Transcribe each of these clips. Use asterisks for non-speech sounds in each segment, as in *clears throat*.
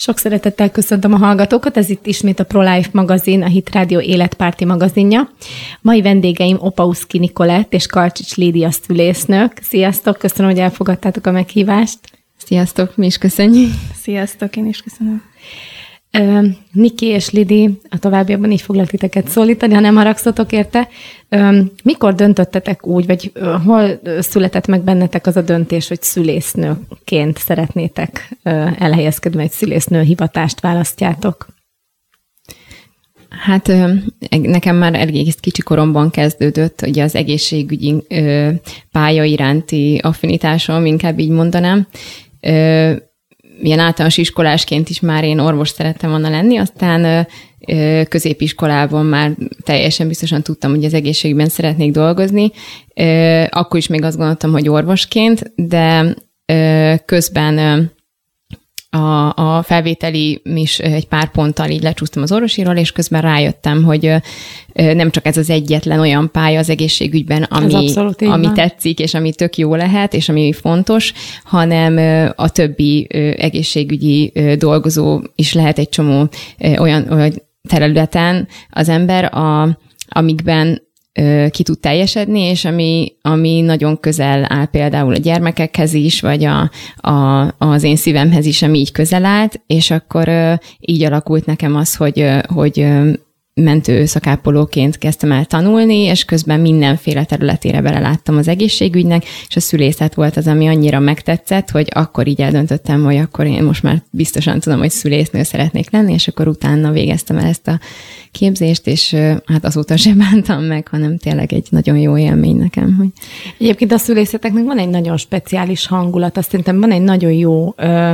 Sok szeretettel köszöntöm a hallgatókat, ez itt ismét a ProLife magazin, a Hit Rádió életpárti magazinja. Mai vendégeim Opauszki Nikolett és Karcsics Lídia szülésznök. Sziasztok, köszönöm, hogy elfogadtátok a meghívást. Sziasztok, mi is köszönjük. Sziasztok, én is köszönöm. Niki és Lidi, a továbbiakban így foglak titeket szólítani, ha nem haragszotok érte. Mikor döntöttetek úgy, vagy hol született meg bennetek az a döntés, hogy szülésznőként szeretnétek elhelyezkedni, vagy szülésznő hivatást választjátok? Hát nekem már elég kicsi koromban kezdődött ugye az egészségügyi pálya iránti affinitásom, inkább így mondanám ilyen általános iskolásként is már én orvos szerettem volna lenni, aztán középiskolában már teljesen biztosan tudtam, hogy az egészségben szeretnék dolgozni. Akkor is még azt gondoltam, hogy orvosként, de közben a, a felvételi is egy pár ponttal így lecsúsztam az orvosiról, és közben rájöttem, hogy nem csak ez az egyetlen olyan pálya az egészségügyben, ami, ami tetszik, és ami tök jó lehet, és ami fontos, hanem a többi egészségügyi dolgozó is lehet egy csomó olyan, olyan területen az ember, a, amikben ki tud teljesedni, és ami, ami nagyon közel áll például a gyermekekhez is, vagy a, a, az én szívemhez is, ami így közel állt, és akkor így alakult nekem az, hogy, hogy mentő szakápolóként kezdtem el tanulni, és közben mindenféle területére beleláttam az egészségügynek, és a szülészet volt az, ami annyira megtetszett, hogy akkor így eldöntöttem, hogy akkor én most már biztosan tudom, hogy szülésznő szeretnék lenni, és akkor utána végeztem el ezt a képzést, és hát azóta sem *laughs* bántam meg, hanem tényleg egy nagyon jó élmény nekem. Hogy... Egyébként a szülészeteknek van egy nagyon speciális hangulat, azt szerintem van egy nagyon jó ö,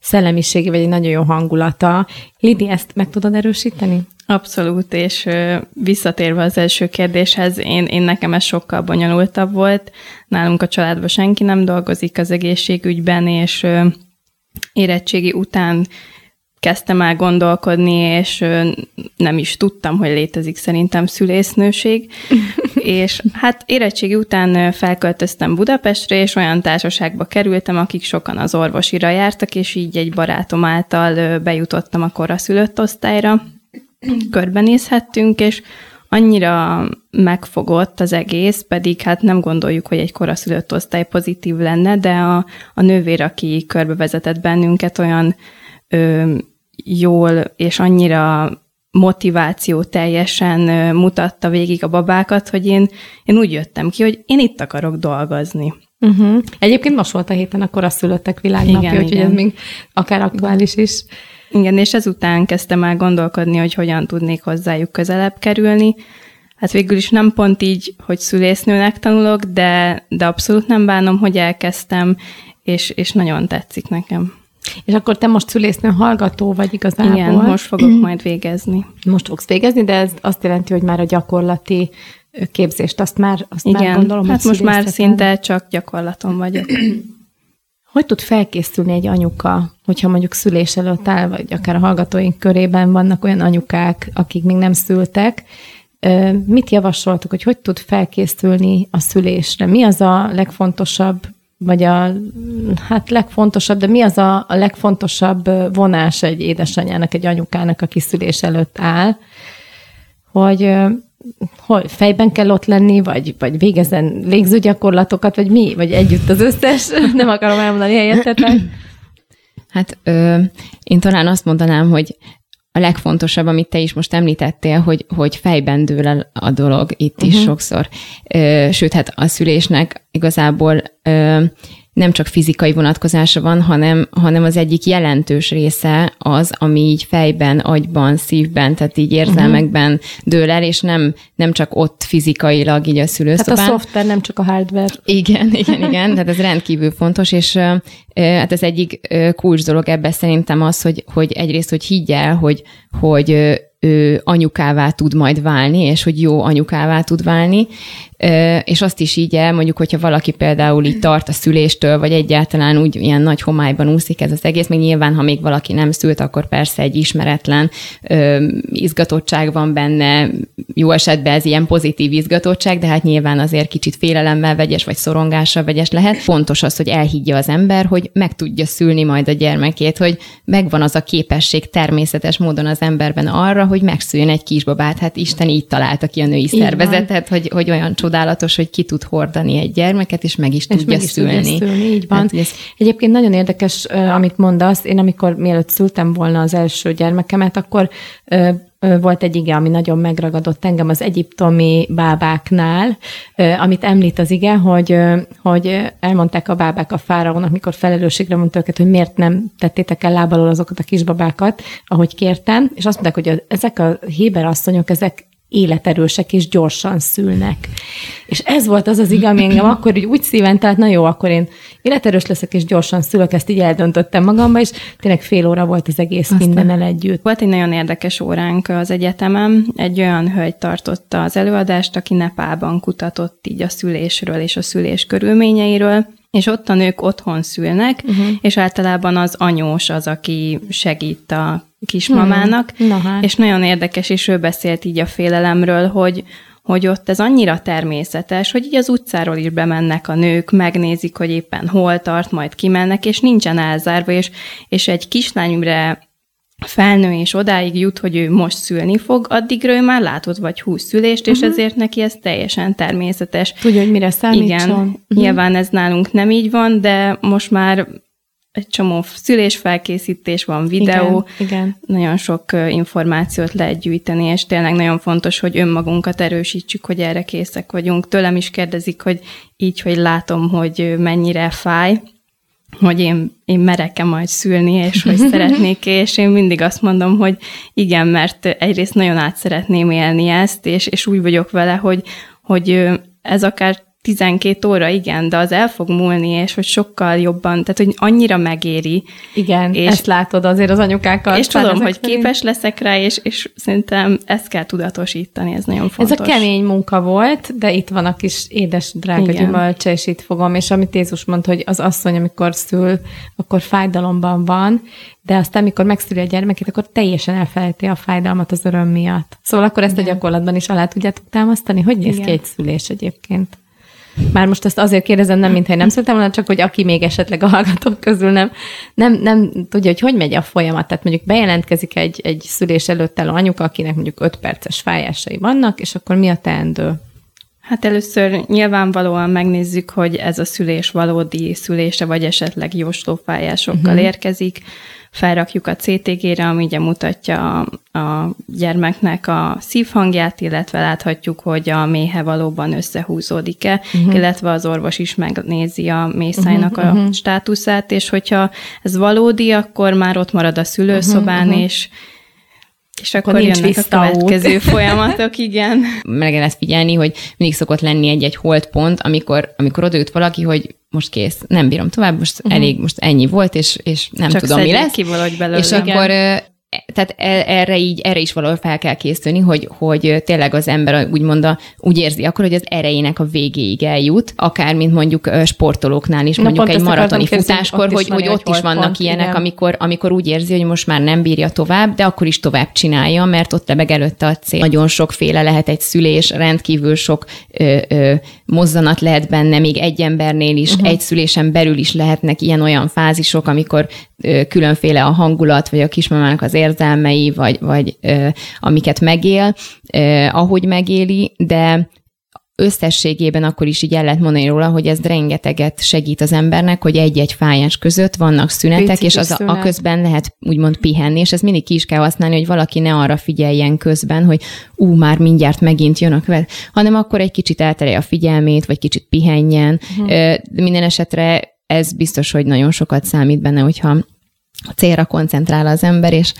szellemiségi, vagy egy nagyon jó hangulata. Lidi, ezt meg tudod erősíteni? Abszolút, és visszatérve az első kérdéshez, én, én nekem ez sokkal bonyolultabb volt. Nálunk a családban senki nem dolgozik az egészségügyben, és érettségi után kezdtem el gondolkodni, és nem is tudtam, hogy létezik szerintem szülésznőség. *laughs* és hát érettségi után felköltöztem Budapestre, és olyan társaságba kerültem, akik sokan az orvosira jártak, és így egy barátom által bejutottam a koraszülött osztályra, *clears throat* körbenézhettünk, és annyira megfogott az egész, pedig hát nem gondoljuk, hogy egy koraszülött osztály pozitív lenne, de a, a nővér, aki körbevezetett bennünket, olyan ö, jól és annyira motiváció teljesen mutatta végig a babákat, hogy én, én úgy jöttem ki, hogy én itt akarok dolgozni. Uh-huh. Egyébként most volt a héten a koraszülöttek világnapja, igen, úgyhogy igen. ez még akár aktuális is. Igen, és ezután kezdtem el gondolkodni, hogy hogyan tudnék hozzájuk közelebb kerülni. Hát végül is nem pont így, hogy szülésznőnek tanulok, de, de abszolút nem bánom, hogy elkezdtem, és, és nagyon tetszik nekem. És akkor te most szülésznő hallgató vagy igazából? Igen, most fogok majd végezni. Most fogsz végezni, de ez azt jelenti, hogy már a gyakorlati képzést azt már, azt Igen, már gondolom, hát most már szinte csak gyakorlaton vagyok. *clears throat* Hogy tud felkészülni egy anyuka, hogyha mondjuk szülés előtt áll, vagy akár a hallgatóink körében vannak olyan anyukák, akik még nem szültek, Mit javasoltok, hogy hogy tud felkészülni a szülésre? Mi az a legfontosabb, vagy a hát legfontosabb, de mi az a, a legfontosabb vonás egy édesanyának, egy anyukának, aki szülés előtt áll, hogy hol fejben kell ott lenni, vagy, vagy végezen légzőgyakorlatokat, vagy mi, vagy együtt az összes, *laughs* nem akarom elmondani helyettetek. Hát ö, én talán azt mondanám, hogy a legfontosabb, amit te is most említettél, hogy, hogy fejben dől el a dolog itt is uh-huh. sokszor. Ö, sőt, hát a szülésnek igazából ö, nem csak fizikai vonatkozása van, hanem, hanem az egyik jelentős része az, ami így fejben, agyban, szívben, tehát így érzelmekben uh-huh. dől el, és nem, nem csak ott fizikailag így a szülőszobán. Tehát a szoftver, nem csak a hardware. Igen, *laughs* igen, igen, tehát ez rendkívül fontos, és hát az egyik kulcs dolog ebben szerintem az, hogy, hogy egyrészt, hogy higgy el, hogy, hogy ő anyukává tud majd válni, és hogy jó anyukává tud válni, és azt is így el, mondjuk, hogyha valaki például így tart a szüléstől, vagy egyáltalán úgy ilyen nagy homályban úszik ez az egész, még nyilván, ha még valaki nem szült, akkor persze egy ismeretlen izgatottság van benne, jó esetben ez ilyen pozitív izgatottság, de hát nyilván azért kicsit félelemmel vegyes, vagy szorongással vegyes lehet. Fontos az, hogy elhiggye az ember, hogy meg tudja szülni majd a gyermekét, hogy megvan az a képesség természetes módon az emberben arra, hogy megszüljön egy kisbabát. Hát Isten így találta ki a női így szervezetet, hogy, hogy olyan csodálatos, hogy ki tud hordani egy gyermeket, és meg is és tudja meg is szülni. Tudja szülni. Így van. Hát, ez... Egyébként nagyon érdekes, amit mondasz. Én amikor mielőtt szültem volna az első gyermekemet, akkor volt egy ige, ami nagyon megragadott engem az egyiptomi bábáknál, amit említ az ige, hogy, hogy elmondták a bábák a fáraónak, mikor felelősségre mondta őket, hogy miért nem tettétek el lábalól azokat a kisbabákat, ahogy kértem, és azt mondták, hogy ezek a héber asszonyok, ezek életerősek és gyorsan szülnek. És ez volt az az ami engem akkor így úgy szíven, tehát na jó, akkor én életerős leszek és gyorsan szülök, ezt így eldöntöttem magamba, és tényleg fél óra volt az egész Aztán. mindennel együtt. Volt egy nagyon érdekes óránk az egyetemem, egy olyan hölgy tartotta az előadást, aki Nepálban kutatott így a szülésről és a szülés körülményeiről, és ott a nők otthon szülnek, uh-huh. és általában az anyós az, aki segít a kismamának, hmm. Na hát. és nagyon érdekes, és ő beszélt így a félelemről, hogy, hogy ott ez annyira természetes, hogy így az utcáról is bemennek a nők, megnézik, hogy éppen hol tart, majd kimennek, és nincsen elzárva, és, és egy kislány, felnő és odáig jut, hogy ő most szülni fog, addigra ő már látott vagy húsz szülést, és uh-huh. ezért neki ez teljesen természetes. Tudja, hogy mire számítson. Igen, uh-huh. nyilván ez nálunk nem így van, de most már egy csomó szülésfelkészítés van, videó, igen, igen. nagyon sok információt lehet gyűjteni, és tényleg nagyon fontos, hogy önmagunkat erősítsük, hogy erre készek vagyunk. Tőlem is kérdezik, hogy így, hogy látom, hogy mennyire fáj, hogy én, én merek-e majd szülni, és hogy *laughs* szeretnék és én mindig azt mondom, hogy igen, mert egyrészt nagyon át szeretném élni ezt, és, és úgy vagyok vele, hogy, hogy ez akár 12 óra, igen, de az el fog múlni, és hogy sokkal jobban, tehát hogy annyira megéri. Igen, és, ezt látod azért az anyukákkal. És tudom, hogy szerint. képes leszek rá, és, és szerintem ezt kell tudatosítani, ez nagyon fontos. Ez a kemény munka volt, de itt van a kis édes drága igen. gyümölcse, és itt fogom, és amit Jézus mond, hogy az asszony, amikor szül, akkor fájdalomban van, de aztán, amikor megszüli a gyermekét, akkor teljesen elfelejti a fájdalmat az öröm miatt. Szóval akkor ezt Igen. a gyakorlatban is alá tudjátok támasztani? Hogy néz Igen. ki egy szülés egyébként? Már most ezt azért kérdezem, nem mintha nem szóltam volna, csak hogy aki még esetleg a hallgatók közül nem, nem, nem tudja, hogy hogy megy a folyamat. Tehát mondjuk bejelentkezik egy, egy szülés előtt el anyuka, akinek mondjuk 5 perces fájásai vannak, és akkor mi a teendő? Hát először nyilvánvalóan megnézzük, hogy ez a szülés valódi szülése, vagy esetleg jóslófájásokkal uh-huh. érkezik felrakjuk a CTG-re, ami ugye mutatja a, a gyermeknek a szívhangját, illetve láthatjuk, hogy a méhe valóban összehúzódik-e, uh-huh. illetve az orvos is megnézi a mészájnak uh-huh, a uh-huh. státuszát, és hogyha ez valódi, akkor már ott marad a szülőszobán, uh-huh, uh-huh. és és akkor, akkor nincs jönnek a következő út. *laughs* folyamatok, igen. Meg lehet figyelni, hogy mindig szokott lenni egy-egy holdpont, amikor, amikor odaüt valaki, hogy most kész, nem bírom tovább, most uh-huh. elég, most ennyi volt, és, és nem Csak tudom, mi lesz. Ki belőle. És igen. akkor tehát e, erre így, erre is valahol fel kell készülni, hogy, hogy tényleg az ember úgymond a, úgy érzi akkor, hogy az erejének a végéig eljut, akár mint mondjuk sportolóknál is, Na mondjuk egy maratoni futáskor, hogy, hogy ott is vannak pont, ilyenek, amikor, amikor úgy érzi, hogy most már nem bírja tovább, de akkor is tovább csinálja, mert ott lebeg előtte a cél. Nagyon sokféle lehet egy szülés, rendkívül sok ö, ö, mozzanat lehet benne, még egy embernél is, uh-huh. egy szülésen belül is lehetnek ilyen-olyan fázisok, amikor ö, különféle a hangulat, vagy a kismamának az érzelmei, vagy, vagy ö, amiket megél, ö, ahogy megéli, de összességében akkor is így el lehet mondani róla, hogy ez rengeteget segít az embernek, hogy egy-egy fájás között vannak szünetek, Picit és az szünet. a, közben lehet úgymond pihenni, és ez mindig ki is kell használni, hogy valaki ne arra figyeljen közben, hogy ú, már mindjárt megint jön a követ, hanem akkor egy kicsit elterelje a figyelmét, vagy kicsit pihenjen. Uh-huh. Minden esetre ez biztos, hogy nagyon sokat számít benne, hogyha célra koncentrál az ember, és,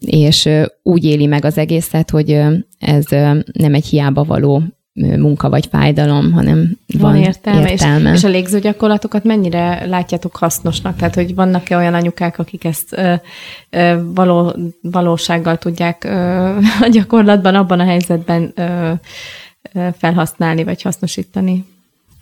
és úgy éli meg az egészet, hogy ez nem egy hiába való munka vagy fájdalom, hanem van, van értelme. értelme. És, és a légzőgyakorlatokat mennyire látjátok hasznosnak? Tehát, hogy vannak-e olyan anyukák, akik ezt ö, ö, való, valósággal tudják ö, a gyakorlatban, abban a helyzetben ö, felhasználni vagy hasznosítani.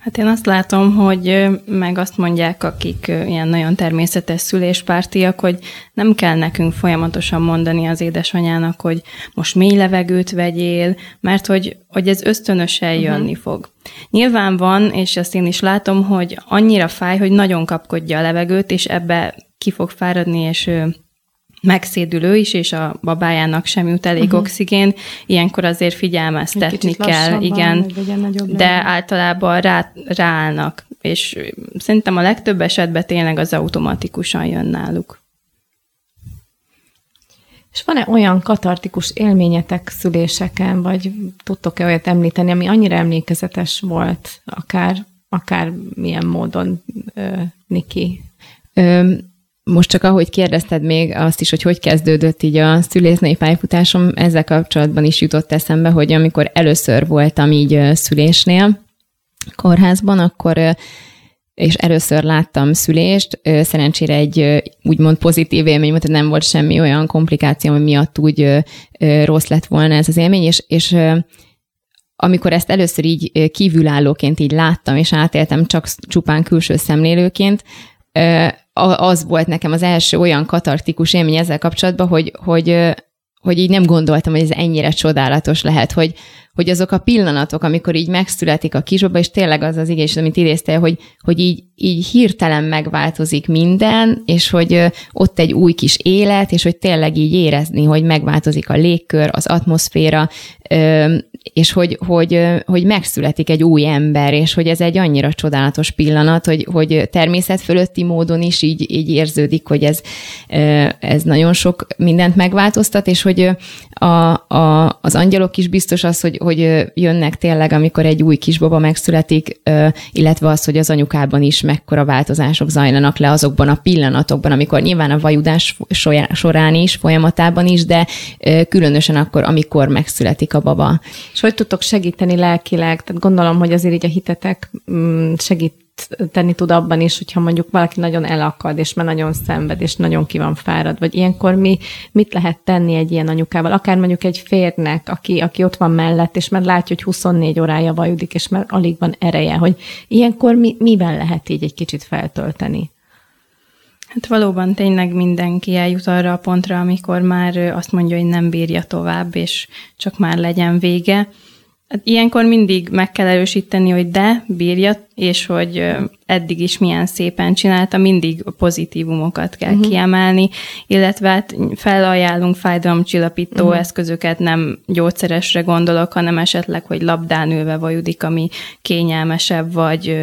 Hát én azt látom, hogy meg azt mondják, akik ilyen nagyon természetes szüléspártiak, hogy nem kell nekünk folyamatosan mondani az édesanyának, hogy most mély levegőt vegyél, mert hogy, hogy ez ösztönösen uh-huh. jönni fog. Nyilván van, és ezt én is látom, hogy annyira fáj, hogy nagyon kapkodja a levegőt, és ebbe ki fog fáradni, és megszédülő is, és a babájának sem jut elég uh-huh. oxigén, ilyenkor azért figyelmeztetni kell, igen, de általában rá, ráállnak, és szerintem a legtöbb esetben tényleg az automatikusan jön náluk. És van-e olyan katartikus élményetek szüléseken, vagy tudtok-e olyat említeni, ami annyira emlékezetes volt, akár, akár milyen módon, Niki? Most csak ahogy kérdezted még azt is, hogy hogy kezdődött így a szülésznői pályafutásom, ezzel kapcsolatban is jutott eszembe, hogy amikor először voltam így szülésnél, kórházban, akkor és először láttam szülést, szerencsére egy úgymond pozitív élmény volt, nem volt semmi olyan komplikáció, ami miatt úgy rossz lett volna ez az élmény, és, és amikor ezt először így kívülállóként így láttam, és átéltem csak csupán külső szemlélőként, az volt nekem az első olyan katartikus élmény ezzel kapcsolatban, hogy, hogy, hogy így nem gondoltam, hogy ez ennyire csodálatos lehet, hogy, hogy azok a pillanatok, amikor így megszületik a kisbaba, és tényleg az az igés, amit idéztél, hogy, hogy így, így hirtelen megváltozik minden, és hogy ott egy új kis élet, és hogy tényleg így érezni, hogy megváltozik a légkör, az atmoszféra, és hogy, hogy, hogy megszületik egy új ember, és hogy ez egy annyira csodálatos pillanat, hogy, hogy természet fölötti módon is így, így érződik, hogy ez, ez nagyon sok mindent megváltoztat, és hogy a, a, az angyalok is biztos az, hogy, hogy jönnek tényleg, amikor egy új kisbaba megszületik, illetve az, hogy az anyukában is mekkora változások zajlanak le azokban a pillanatokban, amikor nyilván a vajudás során is, folyamatában is, de különösen akkor, amikor megszületik a baba. És hogy tudtok segíteni lelkileg? Tehát gondolom, hogy azért így a hitetek mm, segít tenni tud abban is, hogyha mondjuk valaki nagyon elakad, és már nagyon szenved, és nagyon ki van fárad, vagy ilyenkor mi mit lehet tenni egy ilyen anyukával? Akár mondjuk egy férnek, aki, aki ott van mellett, és már látja, hogy 24 órája vajudik, és már alig van ereje, hogy ilyenkor mi, miben lehet így egy kicsit feltölteni? Hát valóban tényleg mindenki eljut arra a pontra, amikor már azt mondja, hogy nem bírja tovább, és csak már legyen vége. Hát ilyenkor mindig meg kell erősíteni, hogy de, bírja, és hogy eddig is milyen szépen csinálta, mindig a pozitívumokat kell uh-huh. kiemelni, illetve hát felajánlunk fájdalomcsillapító uh-huh. eszközöket, nem gyógyszeresre gondolok, hanem esetleg, hogy labdán ülve vajudik, ami kényelmesebb, vagy,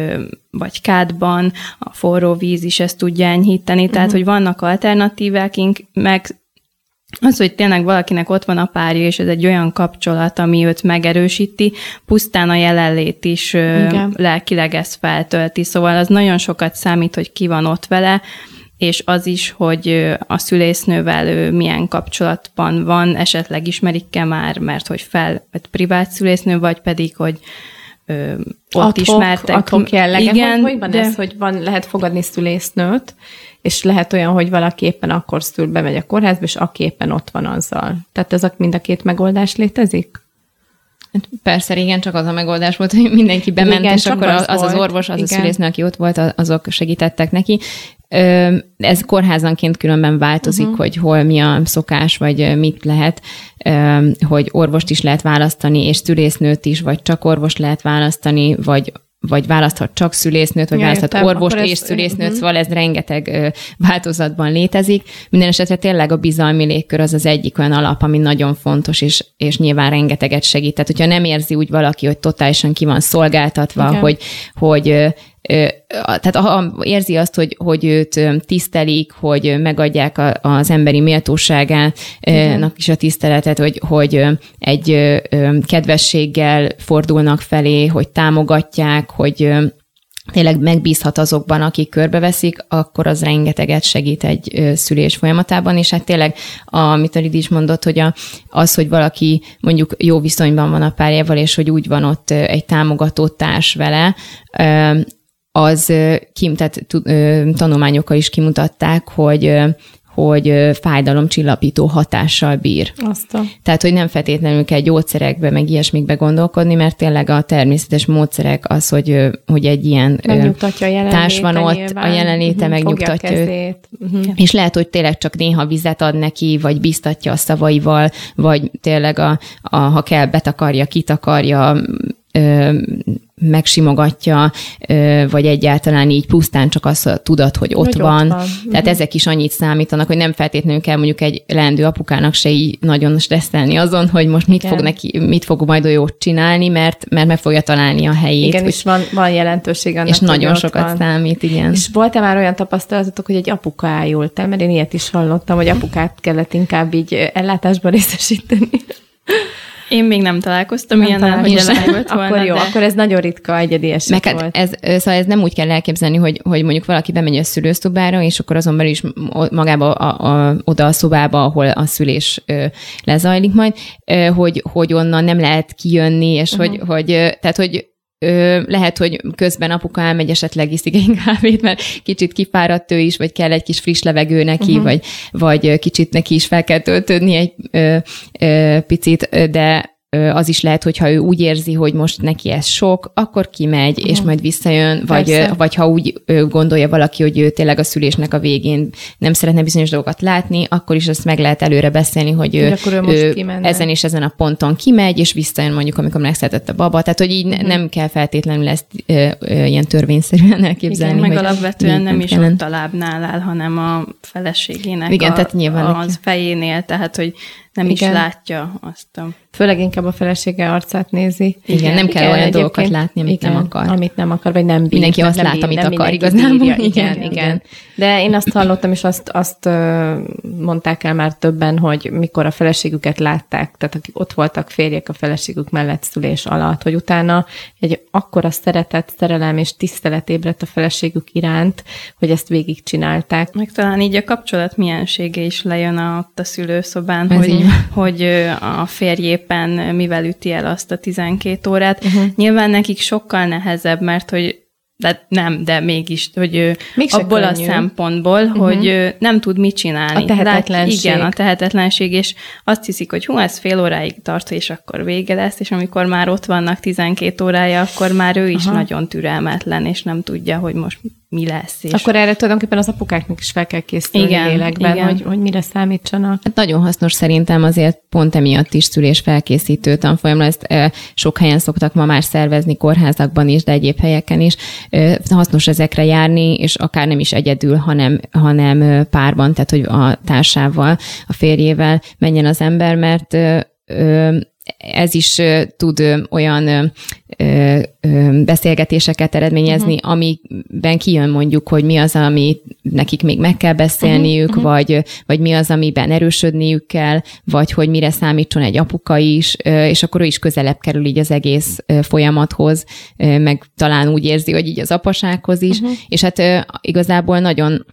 vagy kádban, a forró víz is ezt tudja enyhíteni, uh-huh. tehát, hogy vannak alternatívák, meg az, hogy tényleg valakinek ott van a párja, és ez egy olyan kapcsolat, ami őt megerősíti, pusztán a jelenlét is Igen. lelkileg ezt feltölti. Szóval az nagyon sokat számít, hogy ki van ott vele, és az is, hogy a szülésznővel ő milyen kapcsolatban van, esetleg ismerik-e már, mert hogy fel, vagy privát szülésznő, vagy pedig, hogy ö, ott adhok, ismertek. Adhok jellege. Igen, hogy, hogy van de... ez, hogy van, lehet fogadni szülésznőt, és lehet olyan, hogy valaki éppen akkor szül, bemegy a kórházba, és aki éppen ott van azzal. Tehát ez a mind a két megoldás létezik? Hát persze, igen, csak az a megoldás volt, hogy mindenki bement, igen, és akkor az, az az orvos, az igen. a szülésznő, aki ott volt, azok segítettek neki. Ez kórházanként különben változik, uh-huh. hogy hol mi a szokás, vagy mit lehet, hogy orvost is lehet választani, és szülésznőt is, vagy csak orvos lehet választani, vagy vagy választhat csak szülésznőt, vagy ja, választhat értem, orvost és szülésznőt, uh-huh. szóval ez rengeteg ö, változatban létezik. Minden esetre tényleg a bizalmi légkör az az egyik olyan alap, ami nagyon fontos, és, és nyilván rengeteget segít. Tehát, hogyha nem érzi úgy valaki, hogy totálisan ki van szolgáltatva, okay. hogy, hogy tehát ha érzi azt, hogy, hogy őt tisztelik, hogy megadják az emberi méltóságának is a tiszteletet, hogy, hogy egy kedvességgel fordulnak felé, hogy támogatják, hogy tényleg megbízhat azokban, akik körbeveszik, akkor az rengeteget segít egy szülés folyamatában, és hát tényleg, amit a is mondott, hogy a, az, hogy valaki mondjuk jó viszonyban van a párjával, és hogy úgy van ott egy támogató társ vele, az kim, tehát tanulmányokkal is kimutatták, hogy hogy fájdalomcsillapító hatással bír. Azt a... Tehát, hogy nem feltétlenül kell gyógyszerekbe, meg ilyesmikbe gondolkodni, mert tényleg a természetes módszerek az, hogy, hogy egy ilyen társ van ott, nyilván. a jelenléte Mhm, megnyugtatja őt. Mhm. És lehet, hogy tényleg csak néha vizet ad neki, vagy biztatja a szavaival, vagy tényleg, a, a, ha kell, betakarja, kitakarja, megsimogatja, vagy egyáltalán így pusztán csak az a tudat, hogy ott Hogy ott van. van. Tehát ezek is annyit számítanak, hogy nem feltétlenül kell mondjuk egy leendő apukának se így nagyon stresszelni azon, hogy most mit Igen. fog neki, mit fog majd jót csinálni, mert, mert meg fogja találni a helyét. Igen, hogy, és van, van jelentőség annak, és nagyon sokat van. számít, igen. És volt-e már olyan tapasztalatotok, hogy egy apuka ájult el? Mert én ilyet is hallottam, hogy apukát kellett inkább így ellátásban részesíteni. Én még nem találkoztam Nem ilyennel, hogy volna, Akkor jó, de... akkor ez nagyon ritka egyedi eset Meg hát volt. ez, szóval ez nem úgy kell elképzelni, hogy, hogy mondjuk valaki bemegy a szülőszobára, és akkor azon belül is magába a, a, oda a szobába, ahol a szülés ö, lezajlik majd, ö, hogy, hogy onnan nem lehet kijönni, és uh-huh. hogy, hogy, tehát, hogy Ö, lehet, hogy közben apuka elmegy, esetleg iszik egy *laughs* kávét, mert kicsit kifáradt ő is, vagy kell egy kis friss levegő neki, uh-huh. vagy, vagy kicsit neki is fel kell töltődni egy ö, ö, picit, de az is lehet, hogyha ő úgy érzi, hogy most neki ez sok, akkor kimegy, uh-huh. és majd visszajön, vagy, ö, Persze. vagy ha úgy ö, gondolja valaki, hogy ő tényleg a szülésnek a végén nem szeretne bizonyos dolgokat látni, akkor is ezt meg lehet előre beszélni, hogy ő, akkor ő kimenne. ezen és ezen a ponton kimegy, és visszajön mondjuk, amikor megszületett a baba. Tehát, hogy így Mhm. uh-huh. nem kell feltétlenül ezt ö, ö, ilyen törvényszerűen elképzelni. Igen, meg alapvetően nem is kellene. ott a lábnál áll, hanem a feleségének Igen, a, tehát nyilván az neki- fejénél, tehát hogy nem Igen. is látja azt a... Főleg inkább a felesége arcát nézi. Igen, nem kell olyan egyébként- dolgokat látni, amit nem akar. Amit nem akar, vagy nem bír. Mindenki nem azt lát, bír, amit nem akar igazából. bírja. Igen, *laughs* Igen, igen, igen. igen. De én azt hallottam, és azt, azt mondták el már többen, hogy mikor a feleségüket látták, tehát akik ott voltak férjek a feleségük mellett szülés alatt, hogy utána egy akkora szeretet, szerelem és tisztelet ébredt a feleségük iránt, hogy ezt végigcsinálták. Meg talán így a kapcsolat miensége is lejön a, ott a szülőszobán, Ez így hogy, van. hogy a férj éppen mivel üti el azt a 12 órát. Uh-huh. Nyilván nekik sokkal nehezebb, mert hogy de nem, de mégis, hogy ő Mégse abból a könnyű. szempontból, uh-huh. hogy ő nem tud mit csinálni. A tehetetlenség. Lát, igen, a tehetetlenség, és azt hiszik, hogy hú, ez fél óráig tart, és akkor vége lesz, és amikor már ott vannak 12 órája, akkor már ő is Aha. nagyon türelmetlen, és nem tudja, hogy most mi lesz. És Akkor erre tulajdonképpen az apukáknak is fel kell készülni Igen, lélekben, igen. Hogy, hogy mire számítsanak. Hát nagyon hasznos szerintem azért pont emiatt is szülés felkészítő tanfolyamra. Ezt e, sok helyen szoktak ma már szervezni, kórházakban is, de egyéb helyeken is. Hasznos ezekre járni, és akár nem is egyedül, hanem, hanem párban, tehát hogy a társával, a férjével menjen az ember, mert ez is tud olyan beszélgetéseket eredményezni, uh-huh. amiben kijön mondjuk, hogy mi az, ami nekik még meg kell beszélniük, uh-huh. vagy, vagy mi az, amiben erősödniük kell, vagy hogy mire számítson egy apuka is, és akkor ő is közelebb kerül így az egész folyamathoz, meg talán úgy érzi, hogy így az apasághoz is, uh-huh. és hát igazából nagyon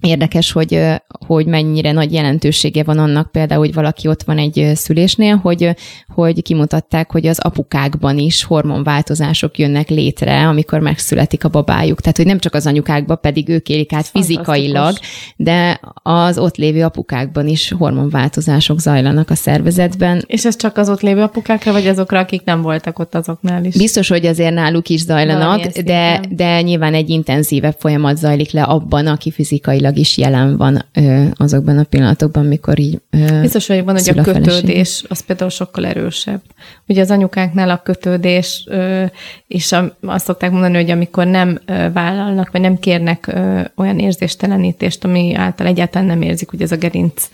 Érdekes, hogy, hogy mennyire nagy jelentősége van annak például, hogy valaki ott van egy szülésnél, hogy, hogy kimutatták, hogy az apukákban is hormonváltozások jönnek létre, amikor megszületik a babájuk. Tehát, hogy nem csak az anyukákban, pedig ők élik át fizikailag, de az ott lévő apukákban is hormonváltozások zajlanak a szervezetben. És ez csak az ott lévő apukákra, vagy azokra, akik nem voltak ott azoknál is? Biztos, hogy azért náluk is zajlanak, de, de nyilván egy intenzívebb folyamat zajlik le abban, aki fizikailag is jelen van ö, azokban a pillanatokban, mikor így ö, Biztos vagyok benne, hogy a kötődés az például sokkal erősebb. Ugye az anyukáknál a kötődés, ö, és a, azt szokták mondani, hogy amikor nem ö, vállalnak, vagy nem kérnek ö, olyan érzéstelenítést, ami által egyáltalán nem érzik, ugye ez a gerinc,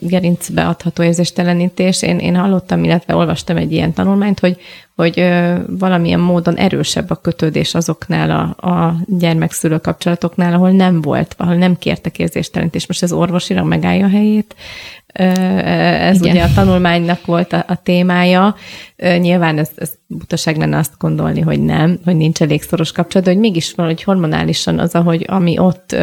gerincbe adható érzéstelenítés. Én, én hallottam, illetve olvastam egy ilyen tanulmányt, hogy, hogy valamilyen módon erősebb a kötődés azoknál a, a gyermekszülő kapcsolatoknál, ahol nem volt, ahol nem kértek érzéstelenítést. Most ez orvosilag megállja a helyét. Ez Igen. ugye a tanulmánynak volt a, a témája. Nyilván ez, ez butaság lenne azt gondolni, hogy nem, hogy nincs elég szoros kapcsolat, de hogy mégis valahogy hormonálisan az, ahogy ami ott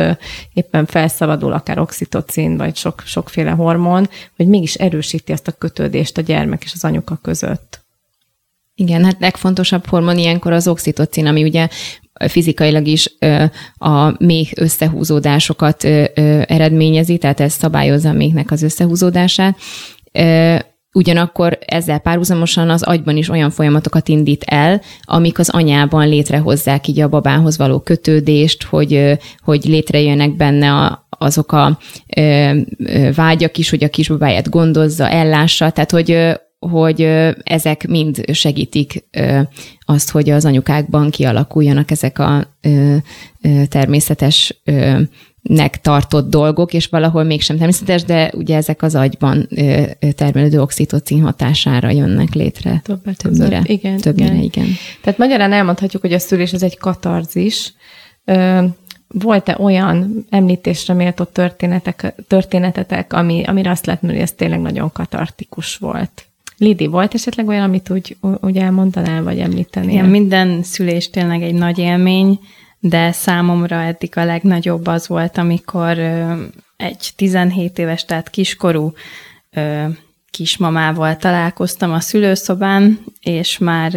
éppen felszabadul, akár oxitocin, vagy sok, sokféle hormon, hogy mégis erősíti azt a kötődést a gyermek és az anyuka között. Igen, hát legfontosabb hormon ilyenkor az oxitocin, ami ugye fizikailag is a méh összehúzódásokat eredményezi, tehát ez szabályozza a méhnek az összehúzódását. Ugyanakkor ezzel párhuzamosan az agyban is olyan folyamatokat indít el, amik az anyában létrehozzák így a babához való kötődést, hogy, hogy létrejönnek benne a, azok a ö, ö, vágyak is, hogy a kisbabáját gondozza, ellássa, tehát hogy, hogy ezek mind segítik azt, hogy az anyukákban kialakuljanak ezek a természetes nek tartott dolgok, és valahol mégsem természetes, de ugye ezek az agyban termelődő oxitocin hatására jönnek létre. Többet, többnyire. Igen, többnyire, igen. igen. Tehát magyarán elmondhatjuk, hogy a szülés ez egy katarzis. Volt-e olyan említésre méltó történetek, történetetek, ami, amire azt lehet mondani, hogy ez tényleg nagyon katartikus volt? Lidi, volt esetleg olyan, amit úgy, úgy elmondanál, vagy említenél? Igen, minden szülés tényleg egy nagy élmény, de számomra eddig a legnagyobb az volt, amikor egy 17 éves, tehát kiskorú kismamával találkoztam a szülőszobán, és már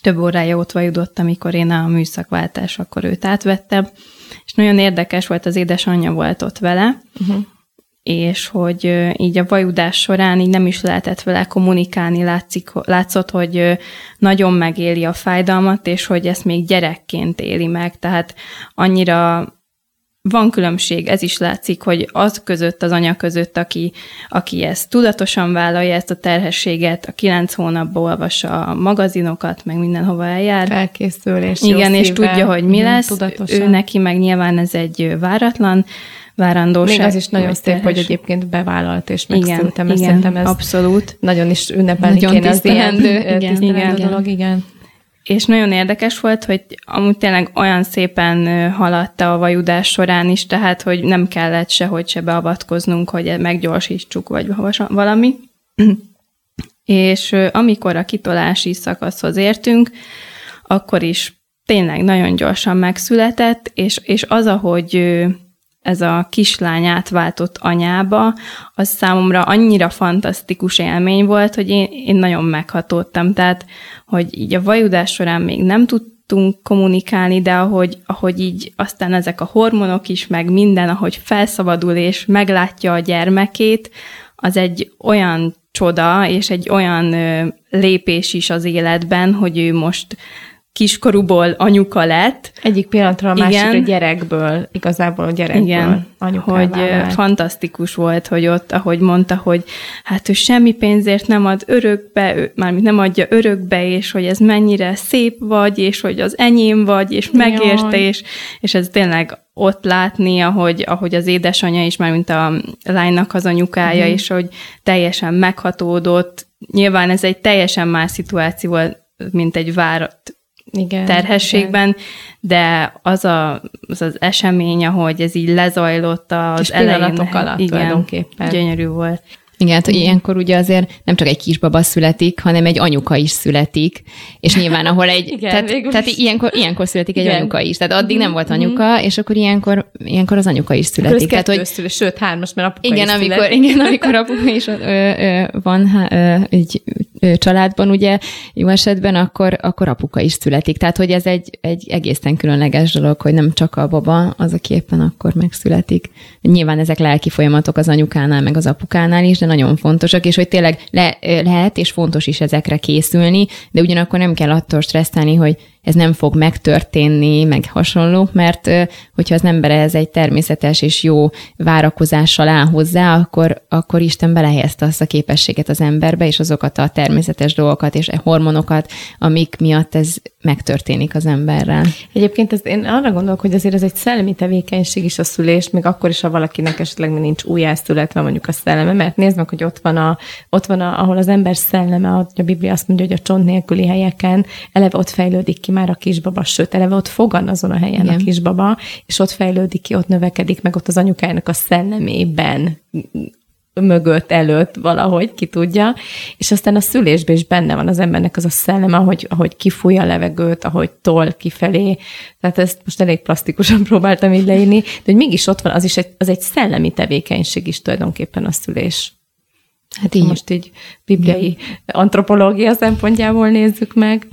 több órája ott vajudott, amikor én a műszakváltás, akkor őt átvettem, és nagyon érdekes volt, az édesanyja volt ott vele, uh-huh és hogy így a vajudás során így nem is lehetett vele kommunikálni, látszik, látszott, hogy nagyon megéli a fájdalmat, és hogy ezt még gyerekként éli meg, tehát annyira van különbség, ez is látszik, hogy az között, az anya között, aki, aki ezt tudatosan vállalja, ezt a terhességet, a kilenc hónapban olvassa a magazinokat, meg mindenhova eljár. Felkészül, és Igen, és tudja, hogy mi lesz. Tudatosan. Ő neki meg nyilván ez egy váratlan várandóság. Még az is nagyon szép, hogy egyébként bevállalt és megszültem, igen, igen, szerintem ez abszolút. nagyon is ünnepelni nagyon kéne az ilyen igen, igen. dolog, igen. És nagyon érdekes volt, hogy amúgy tényleg olyan szépen haladta a vajudás során is, tehát, hogy nem kellett sehogy se beavatkoznunk, hogy meggyorsítsuk, vagy valami. *clears throat* és amikor a kitolási szakaszhoz értünk, akkor is tényleg nagyon gyorsan megszületett, és, és az, ahogy ez a kislány átváltott anyába, az számomra annyira fantasztikus élmény volt, hogy én, én nagyon meghatódtam. Tehát, hogy így a vajudás során még nem tudtunk kommunikálni, de ahogy, ahogy így aztán ezek a hormonok is, meg minden, ahogy felszabadul és meglátja a gyermekét, az egy olyan csoda, és egy olyan ö, lépés is az életben, hogy ő most kiskorúból anyuka lett. Egyik pillanatra a Igen. másikra gyerekből, igazából a gyerekből Igen. Hogy vált. fantasztikus volt, hogy ott, ahogy mondta, hogy hát ő semmi pénzért nem ad örökbe, ő, mármint nem adja örökbe, és hogy ez mennyire szép vagy, és hogy az enyém vagy, és megérte, és, és ez tényleg ott látni, ahogy, ahogy az édesanyja is, már mint a lánynak az anyukája, mm. és hogy teljesen meghatódott. Nyilván ez egy teljesen más szituáció volt, mint egy várat igen, terhességben, igen. de az, a, az az esemény, ahogy ez így lezajlott az Kis elején. alatt igen, tulajdonképpen. gyönyörű volt. Igen, hát ilyenkor ugye azért nem csak egy kisbaba születik, hanem egy anyuka is születik, és nyilván ahol egy, *laughs* Igen, tehát, tehát ilyenkor, ilyenkor születik egy Igen. anyuka is, tehát addig nem volt mhm. anyuka, és akkor ilyenkor, ilyenkor az anyuka is születik. Tehát, hogy, szület, sőt, hármas, mert apuka igen, is amikor, születik. Igen, amikor apuka is ö, ö, van ö, egy családban, ugye jó esetben, akkor, akkor apuka is születik. Tehát, hogy ez egy, egy egészen különleges dolog, hogy nem csak a baba az, aki éppen akkor megszületik. Nyilván ezek lelki folyamatok az anyukánál, meg az apukánál is, de nagyon fontosak, és hogy tényleg le, lehet és fontos is ezekre készülni, de ugyanakkor nem kell attól stresszelni, hogy ez nem fog megtörténni, meg hasonló, mert hogyha az ember ez egy természetes és jó várakozással áll hozzá, akkor, akkor Isten belehelyezte azt a képességet az emberbe, és azokat a természetes dolgokat és hormonokat, amik miatt ez megtörténik az emberrel. Egyébként ez, én arra gondolok, hogy azért ez egy szellemi tevékenység is a szülés, még akkor is, ha valakinek esetleg még nincs újjászületve mondjuk a szelleme, mert nézd meg, hogy ott van, a, ott van a, ahol az ember szelleme, a Biblia azt mondja, hogy a csont nélküli helyeken eleve ott fejlődik ki már a kisbaba, sőt, eleve ott fogan azon a helyen Igen. a kisbaba, és ott fejlődik ki, ott növekedik meg ott az anyukájának a szellemében mögött, előtt valahogy, ki tudja, és aztán a szülésben is benne van az embernek az a szellem, ahogy, ahogy kifúj a levegőt, ahogy tol kifelé, tehát ezt most elég plastikusan *laughs* próbáltam így leírni, de hogy mégis ott van, az is egy, az egy szellemi tevékenység is tulajdonképpen a szülés. Hát így. Most így bibliai antropológia szempontjából nézzük meg.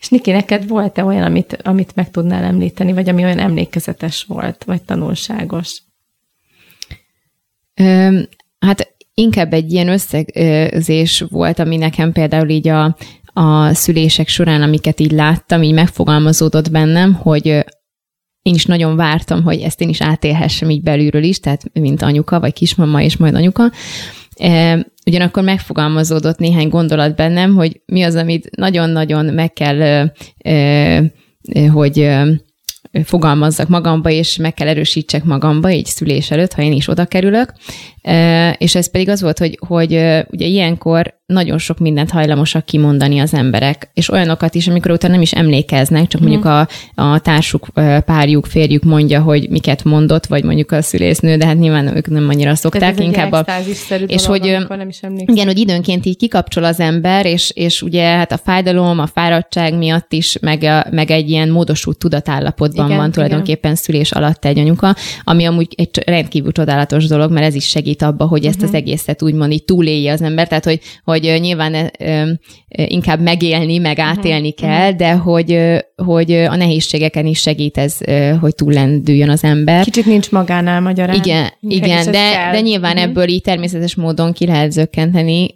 És Niki, neked volt-e olyan, amit, amit meg tudnál említeni, vagy ami olyan emlékezetes volt, vagy tanulságos? Ö, hát inkább egy ilyen összegzés volt, ami nekem például így a, a szülések során, amiket így láttam, így megfogalmazódott bennem, hogy én is nagyon vártam, hogy ezt én is átélhessem így belülről is, tehát mint anyuka, vagy kismama és majd anyuka. Ugyanakkor megfogalmazódott néhány gondolat bennem, hogy mi az, amit nagyon-nagyon meg kell, hogy fogalmazzak magamba, és meg kell erősítsek magamba, így szülés előtt, ha én is oda kerülök. És ez pedig az volt, hogy, hogy ugye ilyenkor nagyon sok mindent hajlamosak kimondani az emberek, és olyanokat is, amikor utána nem is emlékeznek, csak mondjuk mhm. a, a társuk, párjuk, férjük mondja, hogy miket mondott, vagy mondjuk a szülésznő, de hát nyilván ők nem annyira szokták, inkább a... És hogy, nem is igen, hogy időnként így kikapcsol az ember, és, és ugye hát a fájdalom, a fáradtság miatt is, meg, a, meg egy ilyen módosult tudatállapotban igen, van tulajdonképpen igen. szülés alatt egy anyuka, ami amúgy egy rendkívül csodálatos dolog, mert ez is segít abba, hogy ezt uh-huh. az mhm. egészet úgymond így túlélje az ember, tehát hogy, hogy hogy nyilván inkább megélni, meg mhm, átélni uh-huh. kell, de hogy, hogy a nehézségeken is segít ez, hogy túllendüljön az ember. Kicsit nincs magánál magyarán. Igen, igen de, de nyilván uh-huh. ebből így természetes módon ki lehet zökkenteni,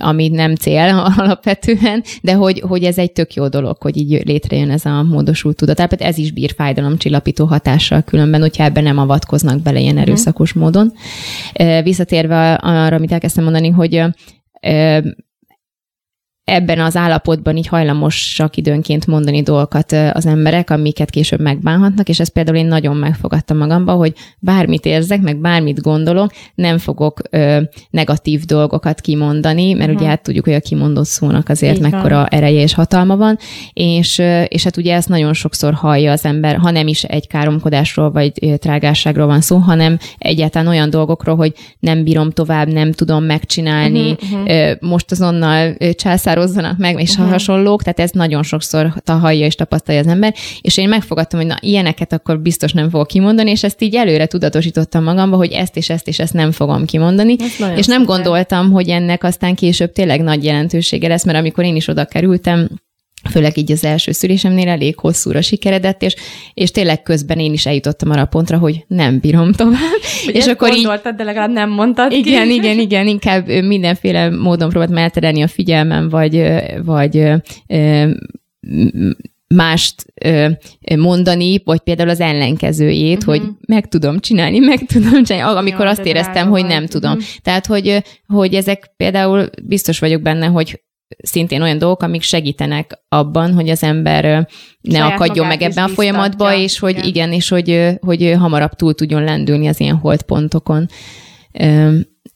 ami nem cél *laughs* alapvetően, de hogy, hogy ez egy tök jó dolog, hogy így létrejön ez a módosult tudat. ez is bír fájdalomcsillapító hatással különben, hogyha ebben nem avatkoznak bele ilyen erőszakos módon. Visszatérve arra, amit elkezdtem mondani, hogy Eh, ebben az állapotban így hajlamosak időnként mondani dolgokat az emberek, amiket később megbánhatnak, és ezt például én nagyon megfogadtam magamba, hogy bármit érzek, meg bármit gondolok, nem fogok ö, negatív dolgokat kimondani, mert uh-huh. ugye hát tudjuk, hogy a kimondott szónak azért Így mekkora van. ereje és hatalma van, és, és hát ugye ezt nagyon sokszor hallja az ember, ha nem is egy káromkodásról vagy trágásságról van szó, hanem egyáltalán olyan dolgokról, hogy nem bírom tovább, nem tudom megcsinálni, uh-huh, uh-huh. most azonnal császár határozzanak meg, és uh-huh. hasonlók, tehát ez nagyon sokszor hallja és tapasztalja az ember, és én megfogadtam, hogy na, ilyeneket akkor biztos nem fogok kimondani, és ezt így előre tudatosítottam magamba, hogy ezt és ezt és ezt nem fogom kimondani, és nem szuper. gondoltam, hogy ennek aztán később tényleg nagy jelentősége lesz, mert amikor én is oda kerültem, főleg így az első szülésemnél elég hosszúra sikeredett, és, és tényleg közben én is eljutottam arra a pontra, hogy nem bírom tovább. Hogy és akkor így, de legalább nem mondtad Igen, ki. igen, igen, inkább mindenféle módon próbáltam elterelni a figyelmem, vagy, vagy mást mondani, vagy például az ellenkezőjét, uh-huh. hogy meg tudom csinálni, meg tudom csinálni, amikor Jó, azt éreztem, hogy nem tudom. Uh-huh. Tehát, hogy, hogy ezek például biztos vagyok benne, hogy szintén olyan dolgok, amik segítenek abban, hogy az ember ne Saját akadjon meg ebben a folyamatba, és hogy igen, igen és hogy, hogy hamarabb túl tudjon lendülni az ilyen holdpontokon.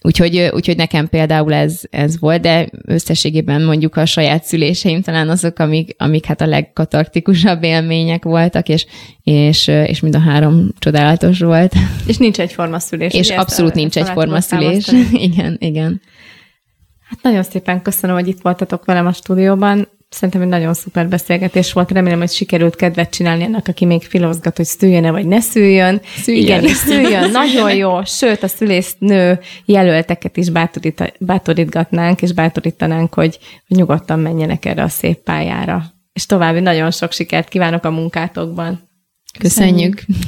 Úgyhogy, úgyhogy nekem például ez, ez volt, de összességében mondjuk a saját szüléseim talán azok, amik, amik hát a legkatartikusabb élmények voltak, és, és, és mind a három csodálatos volt. És nincs egyforma szülés. És abszolút nincs egyforma szülés. *laughs* igen, igen. Hát nagyon szépen köszönöm, hogy itt voltatok velem a stúdióban. Szerintem egy nagyon szuper beszélgetés volt. Remélem, hogy sikerült kedvet csinálni ennek, aki még filozgat, hogy szüljön-e, vagy ne szüljön. szüljön. Igen, és *laughs* szüljön. Nagyon jó. Sőt, a szülésznő jelölteket is bátorít, bátorítgatnánk, és bátorítanánk, hogy, hogy nyugodtan menjenek erre a szép pályára. És további nagyon sok sikert kívánok a munkátokban. Köszönjük. Köszönjük.